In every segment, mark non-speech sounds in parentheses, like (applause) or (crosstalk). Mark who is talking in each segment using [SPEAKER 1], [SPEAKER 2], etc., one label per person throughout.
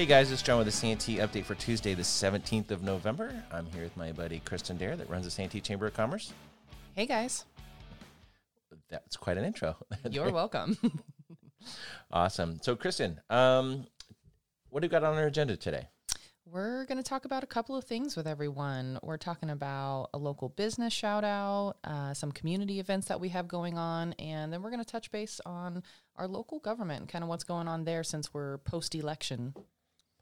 [SPEAKER 1] Hey guys, it's John with the Santee update for Tuesday, the 17th of November. I'm here with my buddy Kristen Dare that runs the Santee Chamber of Commerce.
[SPEAKER 2] Hey guys,
[SPEAKER 1] That's quite an intro. (laughs)
[SPEAKER 2] you're welcome. (laughs)
[SPEAKER 1] awesome. So, Kristen, um, what do we got on our agenda today?
[SPEAKER 2] We're going to talk about a couple of things with everyone. We're talking about a local business shout out, uh, some community events that we have going on, and then we're going to touch base on our local government and kind of what's going on there since we're post election.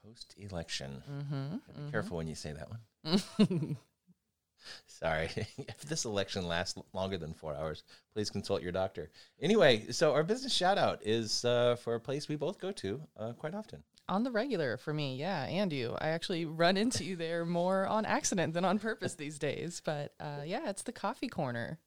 [SPEAKER 1] Post election.
[SPEAKER 2] Mm-hmm,
[SPEAKER 1] Be careful when you say that one. (laughs) Sorry. (laughs) if this election lasts longer than four hours, please consult your doctor. Anyway, so our business shout out is uh, for a place we both go to uh, quite often.
[SPEAKER 2] On the regular for me, yeah, and you. I actually run into you there more on accident than on purpose these days. But uh, yeah, it's the coffee corner.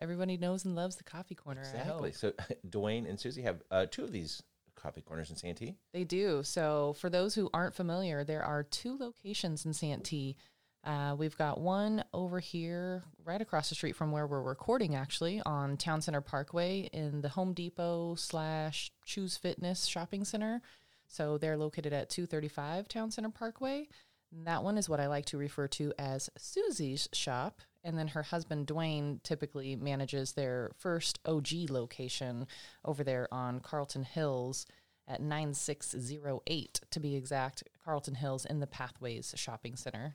[SPEAKER 2] Everybody knows and loves the coffee corner.
[SPEAKER 1] Exactly. So, (laughs) Dwayne and Susie have uh, two of these coffee corners in Santee.
[SPEAKER 2] They do. So, for those who aren't familiar, there are two locations in Santee. Uh, we've got one over here, right across the street from where we're recording, actually, on Town Center Parkway in the Home Depot slash Chuze Fitness shopping center. So, they're located at 235 Town Center Parkway. And that one is what I like to refer to as Susie's shop. And then her husband, Dwayne, typically manages their first OG location over there on Carlton Hills at 9608 to be exact, Carlton Hills in the Pathways Shopping Center.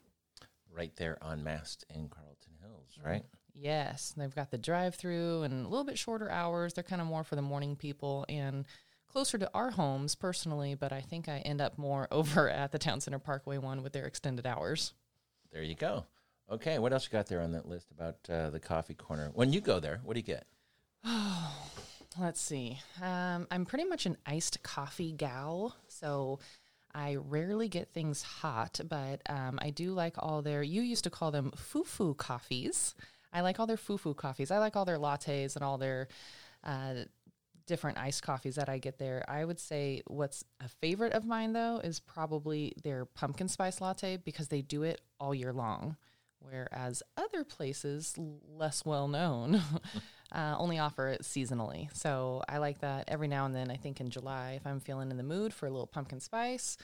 [SPEAKER 1] right there on Mast in Carlton Hills, right?
[SPEAKER 2] Yes, they've got the drive through and a little bit shorter hours. They're kind of more for the morning people and closer to our homes personally, but I think I end up more (laughs) over at the Town Center Parkway one with their extended hours.
[SPEAKER 1] There you go. Okay, what else you got there on that list about uh, the coffee corner? When you go there, what do you get?
[SPEAKER 2] Oh, (sighs) let's see. Um, I'm pretty much an iced coffee gal, so I rarely get things hot, but um, I do like all their. You used to call them foo-foo coffees. I like all their foo-foo coffees. I like all their lattes and all their uh, different iced coffees that I get there. I would say what's a favorite of mine though is probably their pumpkin spice latte because they do it all year long, whereas other places less well known (laughs) uh, only offer it seasonally. So I like that every now and then. I think in July, if I'm feeling in the mood for a little pumpkin spice,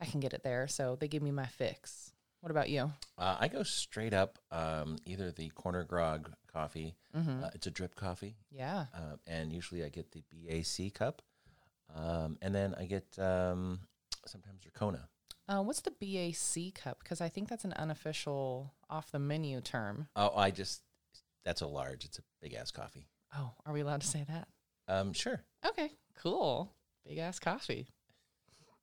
[SPEAKER 2] I can get it there. So they give me my fix. What about you?
[SPEAKER 1] Uh, I go straight up um, either the corner grog coffee.
[SPEAKER 2] Mm-hmm.
[SPEAKER 1] Uh, it's a drip coffee,
[SPEAKER 2] Yeah.
[SPEAKER 1] uh, and usually I get the BAC cup, um, and then I get um, sometimes Dracona.
[SPEAKER 2] Uh, what's the BAC cup? Because I think that's an unofficial off the menu term.
[SPEAKER 1] Oh, I just that's a large. It's a big ass coffee.
[SPEAKER 2] Oh, are we allowed to say that?
[SPEAKER 1] Um, sure.
[SPEAKER 2] Okay, cool. Big ass coffee.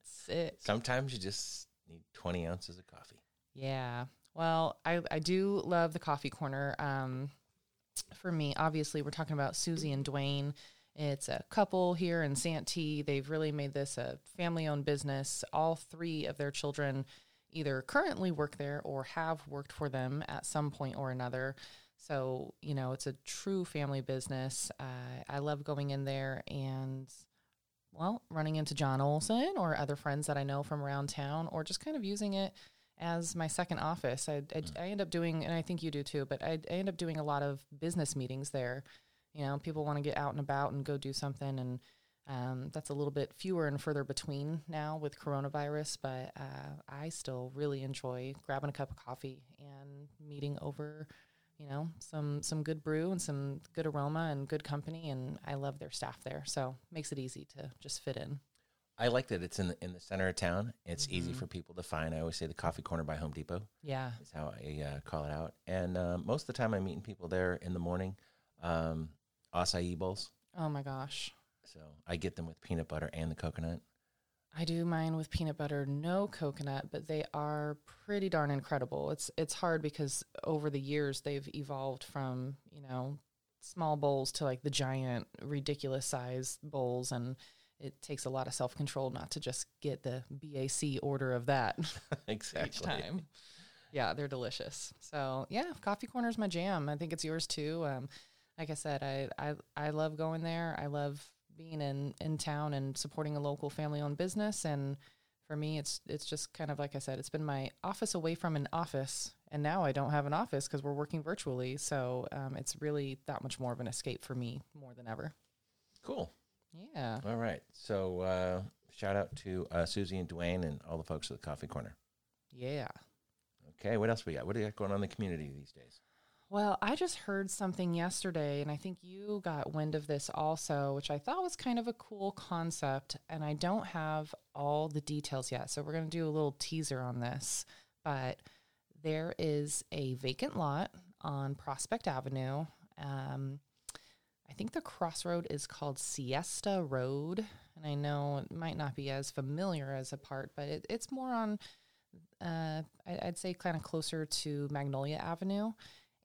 [SPEAKER 2] Sick.
[SPEAKER 1] Sometimes you just need twenty ounces of coffee.
[SPEAKER 2] Yeah. Well, I, I do love the coffee corner. Um, for me, obviously, we're talking about Susie and Dwayne. It's a couple here in Santee. They've really made this a family owned business. All three of their children either currently work there or have worked for them at some point or another. So, you know, it's a true family business. Uh, I love going in there and, well, running into John Olson or other friends that I know from around town or just kind of using it as my second office. I, I, I end up doing, and I think you do too, but I, I end up doing a lot of business meetings there. You know, people want to get out and about and go do something, and um, that's a little bit fewer and further between now with coronavirus. But uh, I still really enjoy grabbing a cup of coffee and meeting over, you know, some some good brew and some good aroma and good company, and I love their staff there. So makes it easy to just fit in.
[SPEAKER 1] I like that it's in the, in the center of town. It's easy
[SPEAKER 2] Mhm.
[SPEAKER 1] for people to find. I always say the coffee corner by Home Depot
[SPEAKER 2] Yeah.
[SPEAKER 1] is how I uh, call it out. And uh, most of the time, I'm meeting people there in the morning. Um, acai bowls.
[SPEAKER 2] Oh my gosh.
[SPEAKER 1] So I get them with peanut butter and the coconut.
[SPEAKER 2] I do mine with peanut butter, no coconut, but they are pretty darn incredible. It's it's hard because over the years they've evolved from, you know, small bowls to like the giant ridiculous size bowls and it takes a lot of self-control not to just get the BAC order of that (laughs)
[SPEAKER 1] exactly.
[SPEAKER 2] each time. Yeah, they're delicious. So, yeah, coffee corner's my jam. I think it's yours too. Um, like I said, I, I I love going there. I love being in in town and supporting a local family-owned business. And for me, it's it's just kind of like I said, it's been my office away from an office, and now I don't have an office because we're working virtually. So um, it's really that much more of an escape for me more than ever.
[SPEAKER 1] Cool.
[SPEAKER 2] Yeah.
[SPEAKER 1] All right. So, uh, shout out to uh, Susie and Dwayne and all the folks at the Coffee Corner.
[SPEAKER 2] Yeah.
[SPEAKER 1] Okay, what else we got? What do you got going on in the community these days?
[SPEAKER 2] Well, I just heard something yesterday, and I think you got wind of this also, which I thought was kind of a cool concept. And I don't have all the details yet. So we're going to do a little teaser on this. But there is a vacant lot on Prospect Avenue. Um, think the crossroad is called Siesta Road. And I know it might not be as familiar as a part, but it, it's more on, uh, I, I'd say, kind of closer to Magnolia Avenue.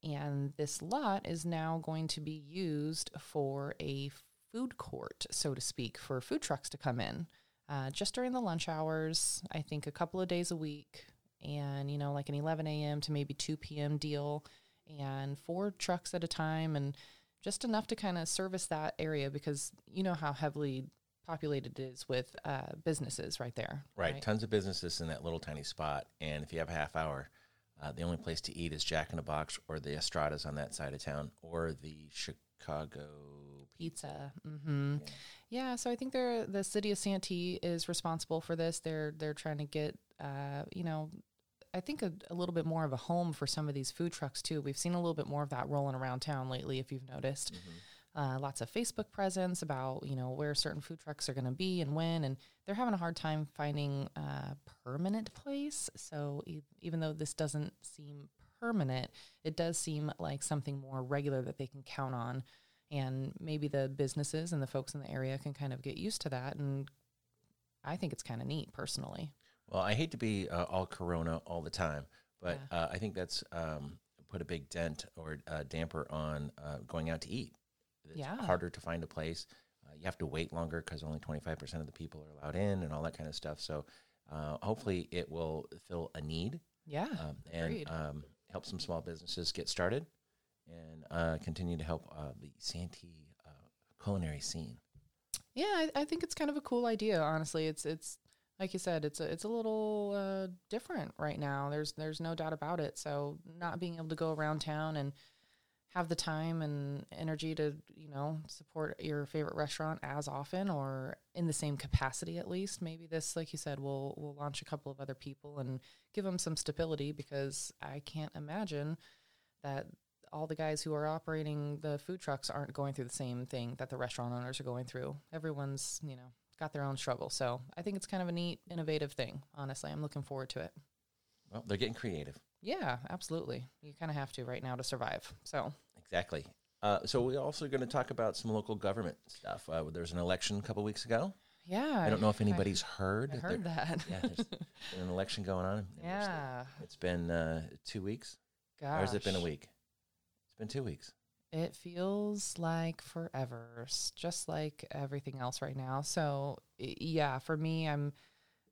[SPEAKER 2] And this lot is now going to be used for a food court, so to speak, for food trucks to come in uh, just during the lunch hours, I think a couple of days a week. And, you know, like an 11 a.m. to maybe 2 p.m. deal, and four trucks at a time, and just enough to kind of service that area because you know how heavily populated it is with uh, businesses right there.
[SPEAKER 1] Right. Tons of businesses in that little tiny spot. And if you have a half hour, uh, the only place to eat is Jack in the Box or the Estradas on that side of town or the Chicago
[SPEAKER 2] pizza. Mm-hmm. Yeah. yeah. so I think they're the city of Santee is responsible for this. They're they're trying to get uh, you know, I think a, a, little bit more of a home for some of these food trucks too. We've seen a little bit more of that rolling around town lately, if you've noticed. Mm-hmm. Uh, lots of Facebook presence about you know where certain food trucks are going to be and when, and they're having a hard time finding a permanent place. So e- even though this doesn't seem permanent, it does seem like something more regular that they can count on, and maybe the businesses and the folks in the area can kind of get used to that. And I think it's kind of neat personally.
[SPEAKER 1] Well, I hate to be uh, all Corona all the time, but yeah. uh, I think that's um, put a big dent or damper on uh, going out to eat it's yeah. harder to find a place. Uh, you have to wait longer because only 25% of the people are allowed in and all that kind of stuff. So uh, hopefully it will fill a need.
[SPEAKER 2] Yeah.
[SPEAKER 1] Um, and um, help some small businesses get started and uh, continue to help uh, the Santee uh, culinary scene.
[SPEAKER 2] Yeah, I, I, think it's kind of a cool idea. Honestly, it's it's like you said, it's a, it's a little uh, different right now. There's there's no doubt about it. So not being able to go around town and have the time and energy to you know support your favorite restaurant as often or in the same capacity at least maybe this like you said will will launch a couple of other people and give them some stability because i can't imagine that all the guys who are operating the food trucks aren't going through the same thing that the restaurant owners are going through everyone's you know got their own struggle so i think it's kind of a neat innovative thing honestly i'm looking forward to it
[SPEAKER 1] well they're getting creative
[SPEAKER 2] yeah, absolutely. You kind of have to right now to survive. So
[SPEAKER 1] exactly. Uh, so we're also going to talk about some local government stuff. Uh, there was an election a couple weeks ago.
[SPEAKER 2] Yeah,
[SPEAKER 1] I don't know if anybody's I, heard.
[SPEAKER 2] I heard that.
[SPEAKER 1] yeah, there's (laughs) an election going on.
[SPEAKER 2] Yeah,
[SPEAKER 1] it's been uh, two weeks.
[SPEAKER 2] Gosh.
[SPEAKER 1] Or has it been a week? It's been two weeks.
[SPEAKER 2] It feels like forever, just like everything else right now. So yeah, for me, I'm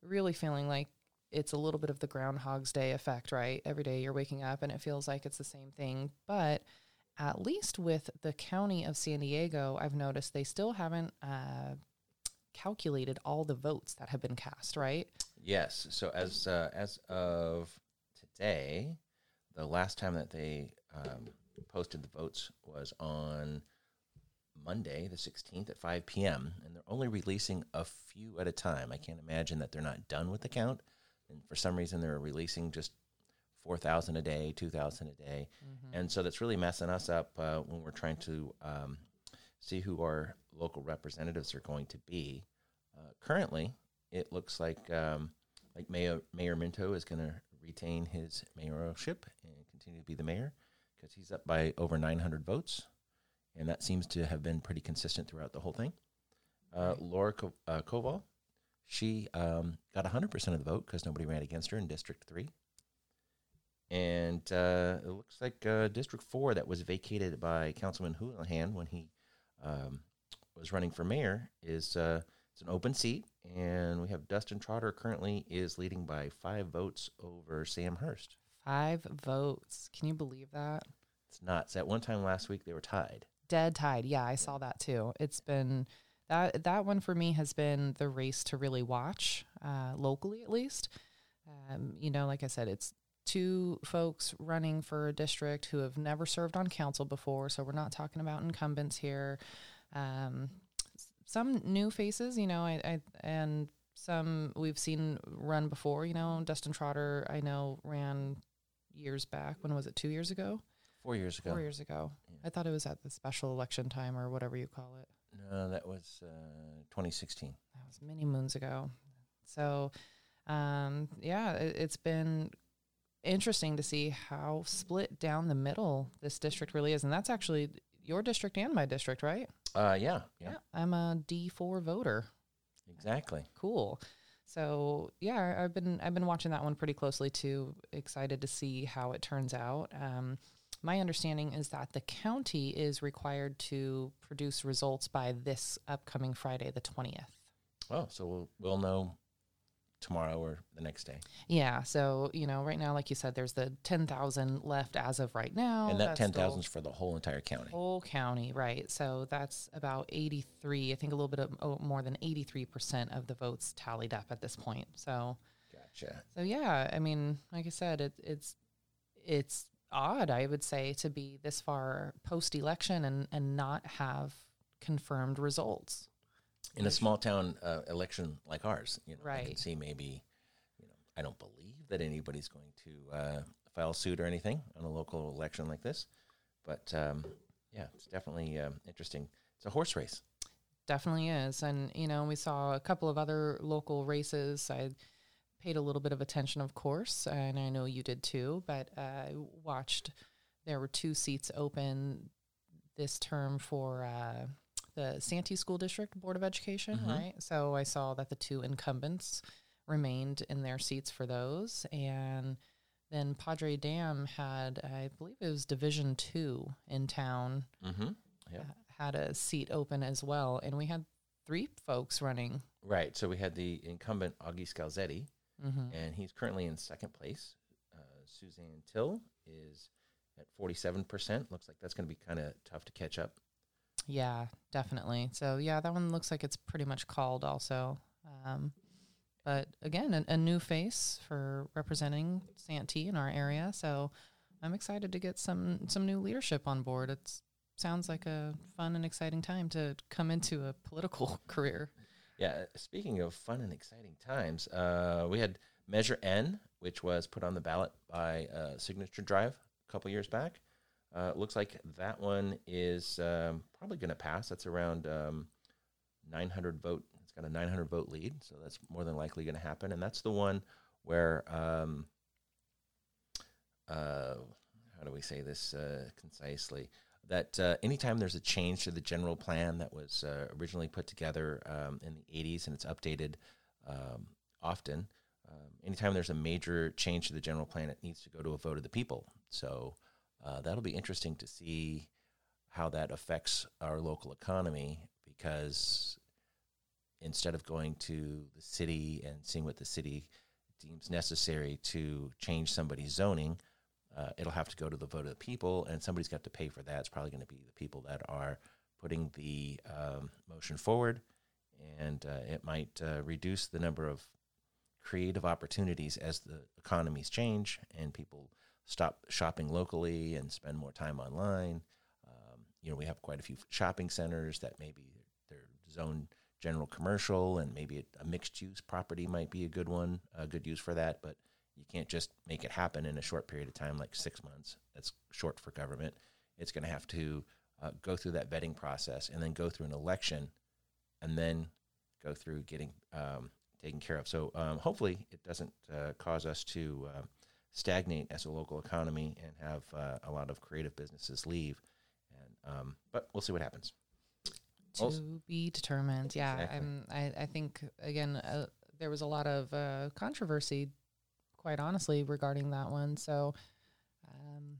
[SPEAKER 2] really feeling like it's a little bit of the Groundhog's Day effect, right? Every day you're waking up and it feels like it's the same thing. But at least with the county of San Diego, I've noticed they still haven't uh, calculated all the votes that have been cast, right?
[SPEAKER 1] Yes. So as uh, as of today, the last time that they um, posted the votes was on Monday, the 16th at 5 p.m., and they're only releasing a few at a time. I can't imagine that they're not done with the count and for some reason they're releasing just 4,000 a day, 2,000 a day. Mm-hmm. And so that's really messing us up uh, when we're trying to um, see who our local representatives are going to be. Uh, currently, it looks like um, like Mayor, mayor Minto is going to retain his mayoralship and continue to be the mayor because he's up by over 900 votes. And that seems to have been pretty consistent throughout the whole thing. Uh. Laura Ko- uh, Koval she um, got 100% of the vote because nobody ran against her in District 3. And uh, it looks like uh, District 4, that was vacated by Councilman Houlihan when he um, was running for mayor, is uh, it's an open seat. And we have Dustin Trotter currently is leading by five votes over Sam Hurst.
[SPEAKER 2] Five votes. Can you believe that?
[SPEAKER 1] It's nuts. At one time last week, they were tied.
[SPEAKER 2] Dead tied. Yeah, I saw that too. It's been that that one for me has been the race to really watch uh, locally, at least. Um, you know, like I said, it's two folks running for a district who have never served on council before, so we're not talking about incumbents here. Um, some new faces, you know, I, I, and some we've seen run before. You know, Dustin Trotter, I know ran years back. When was it? Two years ago?
[SPEAKER 1] Four years ago.
[SPEAKER 2] Four years ago.
[SPEAKER 1] Yeah.
[SPEAKER 2] I thought it was at the special election time or whatever you call it.
[SPEAKER 1] No, that was uh, 2016.
[SPEAKER 2] That was many moons ago. So, um, yeah, it, it's been interesting to see how split down the middle this district really is, and that's actually your district and my district, right?
[SPEAKER 1] Uh, yeah, yeah,
[SPEAKER 2] I'm a D four voter.
[SPEAKER 1] exactly.
[SPEAKER 2] Cool. So yeah, I've been I've been watching that one pretty closely too. Excited to see how it turns out. Um, my understanding is that the county is required to produce results by this upcoming Friday, the twentieth.
[SPEAKER 1] Oh, so we'll we'll know tomorrow or the next day,
[SPEAKER 2] Yeah. So you know, right now, like you said, there's the ten thousand left as of right now.
[SPEAKER 1] and that
[SPEAKER 2] Oh, That's
[SPEAKER 1] ten
[SPEAKER 2] still
[SPEAKER 1] is for the whole entire county.
[SPEAKER 2] whole county, right? So that's about eighty three. I think a little bit of, oh, more than eighty three percent of the votes tallied up at this point. So.
[SPEAKER 1] Gotcha.
[SPEAKER 2] So yeah, I mean, like I said, it, it's it's odd, I would say, to be this far post election and and not have confirmed results.
[SPEAKER 1] In a small town uh, election like ours, you know, I can see maybe, you know, I don't believe that anybody's going to uh, file suit or anything on a local election like this, but um, yeah, it's definitely um, interesting. It's a horse race.
[SPEAKER 2] Definitely is, and you know, we saw a couple of other local races. I paid a little bit of attention, of course, and I know you did too. But I watched there were two seats open this term for uh, the Santee School District Board of Education,
[SPEAKER 1] Mhm.
[SPEAKER 2] right? So I saw that the two incumbents remained in their seats for those, and then Padre Dam had, I believe it was Division Two in town,
[SPEAKER 1] Mm-hmm. Yeah.
[SPEAKER 2] uh, had a seat open as well, and we had three folks running.
[SPEAKER 1] Right. So we had the incumbent Augie Scalzitti,
[SPEAKER 2] Mm-hmm.
[SPEAKER 1] and he's currently in second place. Uh, Suzanne Till is at 47%. Looks like that's going to be kind of tough to catch up.
[SPEAKER 2] Yeah, definitely. So yeah, that one looks like it's pretty much called also. Um, but again, a, a new face for representing Santee in our area. So I'm excited to get some some new leadership on board. It sounds like a fun and exciting time to come into a political (laughs) career.
[SPEAKER 1] Yeah. Speaking of fun and exciting times, uh, we had Measure N, which was put on the ballot by uh, Signature Drive a couple years back. Uh, looks like that one is um, probably going to pass. That's around um, 900 vote. It's got a 900 vote lead, so that's more than likely going to happen. And that's the one where, um, uh, how do we say this uh, concisely? That uh, anytime there's a change to the general plan that was uh, originally put together um, in the 80s and it's updated um, often, um, anytime there's a major change to the general plan, it needs to go to a vote of the people. So uh, that'll be interesting to see how that affects our local economy because instead of going to the city and seeing what the city deems necessary to change somebody's zoning, uh, it'll have to go to the vote of the people, and somebody's got to pay for that. It's probably going to be the people that are putting the um, motion forward, and uh, it might uh, reduce the number of creative opportunities as the economies change and people stop shopping locally and spend more time online. Um, you know, we have quite a few shopping centers that maybe they're zoned general commercial, and maybe a mixed use property might be a good one, a good use for that. But you can't just make it happen in a short period of time, like six months. That's short for government. It's going to have to uh, go through that vetting process and then go through an election, and then go through getting um, taken care of. So um, hopefully, it doesn't uh, cause us to uh, stagnate as a local economy and have uh, a lot of creative businesses leave. And um, but we'll see what happens.
[SPEAKER 2] to
[SPEAKER 1] Also-
[SPEAKER 2] be determined. Yeah,
[SPEAKER 1] Exactly.
[SPEAKER 2] I'm, I, I think again uh, there was a lot of uh, controversy, quite honestly, regarding that one. So um,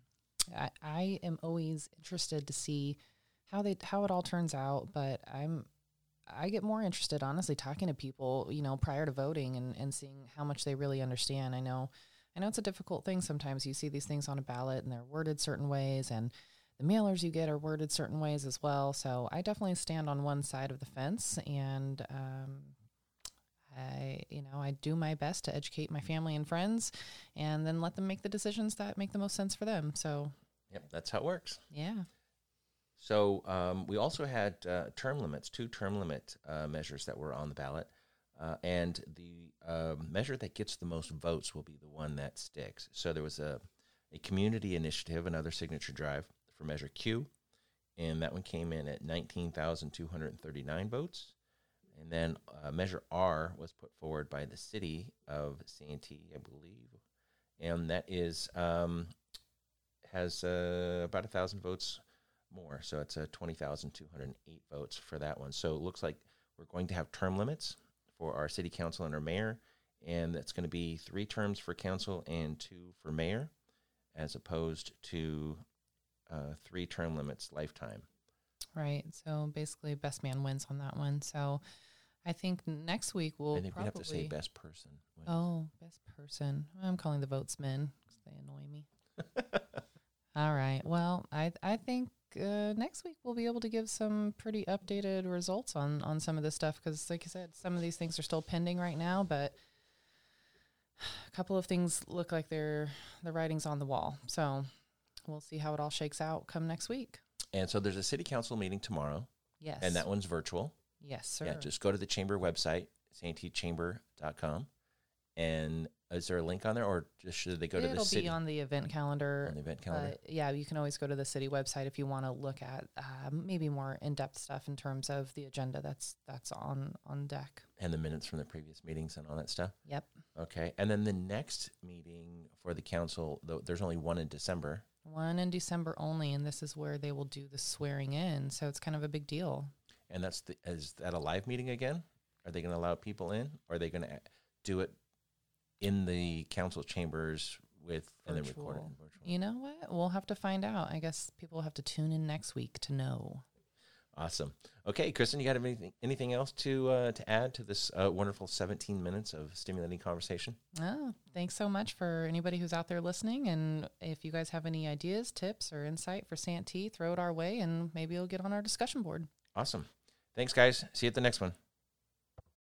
[SPEAKER 2] I, I am always interested to see how they how it all turns out. But I'm I get more interested, honestly, talking to people, you know, prior to voting and, and seeing how much they really understand. I know, I know it's a difficult thing. Sometimes you see these things on a ballot and they're worded certain ways, and the mailers you get are worded certain ways as well. So I definitely stand on one side of the fence, and um, I, you know, I do my best to educate my family and friends, and then let them make the decisions that make the most sense for them. So
[SPEAKER 1] Yep, that's how it works.
[SPEAKER 2] yeah,
[SPEAKER 1] So um, we also had uh, term limits, two term limit uh, measures that were on the ballot. Uh, and the uh, measure that gets the most votes will be the one that sticks. So there was a, a community initiative, another signature drive for Measure Q, and that one came in at 19,239 votes. And then uh, Measure R was put forward by the city of Santee, I believe, and that is um, has uh, about a thousand votes more. So it's a 20,208 votes for that one. So it looks like we're going to have term limits for our city council and our mayor, and that's going to be three terms for council and two for mayor, as opposed to uh, three term limits lifetime.
[SPEAKER 2] Right. So basically, best man wins on that one. So I think next week we'll
[SPEAKER 1] I think we
[SPEAKER 2] probably.
[SPEAKER 1] have to say best person. wins.
[SPEAKER 2] Oh, best person. I'm calling the votes men because they annoy me. (laughs) All right. Well, I I think uh, next week we'll be able to give some pretty updated results on on some of this stuff because, like I said, some of these things are still pending right now, but a couple of things look like they're the writing's on the wall. So we'll see how it all shakes out come next week.
[SPEAKER 1] And so there's a city council meeting tomorrow,
[SPEAKER 2] Yes.
[SPEAKER 1] and that one's virtual.
[SPEAKER 2] Yes, sir.
[SPEAKER 1] Yeah, just go to the chamber website, santeechamber.com. And is there a link on there, or just should they go to
[SPEAKER 2] It'll
[SPEAKER 1] the city It'll
[SPEAKER 2] be on the event calendar.
[SPEAKER 1] on the event calendar?
[SPEAKER 2] But yeah, you can always go to the city website if you want to look at uh, maybe more in depth stuff in terms of the agenda that's that's on on deck.
[SPEAKER 1] and the minutes from the previous meetings and all that stuff.
[SPEAKER 2] Yep,
[SPEAKER 1] Okay, and then the next meeting for the council, though, there's only one in December,
[SPEAKER 2] one in December only, and this is where they will do the swearing in. So it's kind of a big deal.
[SPEAKER 1] and that's the is that a live meeting again? Are they going to allow people in? Or are they going to do it in the council chambers with and then record it
[SPEAKER 2] Virtual.
[SPEAKER 1] virtual?
[SPEAKER 2] You know what? We'll have to find out. I guess people will have to tune in next week to know.
[SPEAKER 1] Awesome. Okay, Kristen, you got anything anything else to uh, to add to this uh, wonderful 17 minutes of stimulating conversation?
[SPEAKER 2] Oh, thanks so much for anybody who's out there listening. And if you guys have any ideas, tips, or insight for Santee, throw it our way, and maybe you'll get on our discussion board.
[SPEAKER 1] Awesome. Thanks, guys. See you at the next one.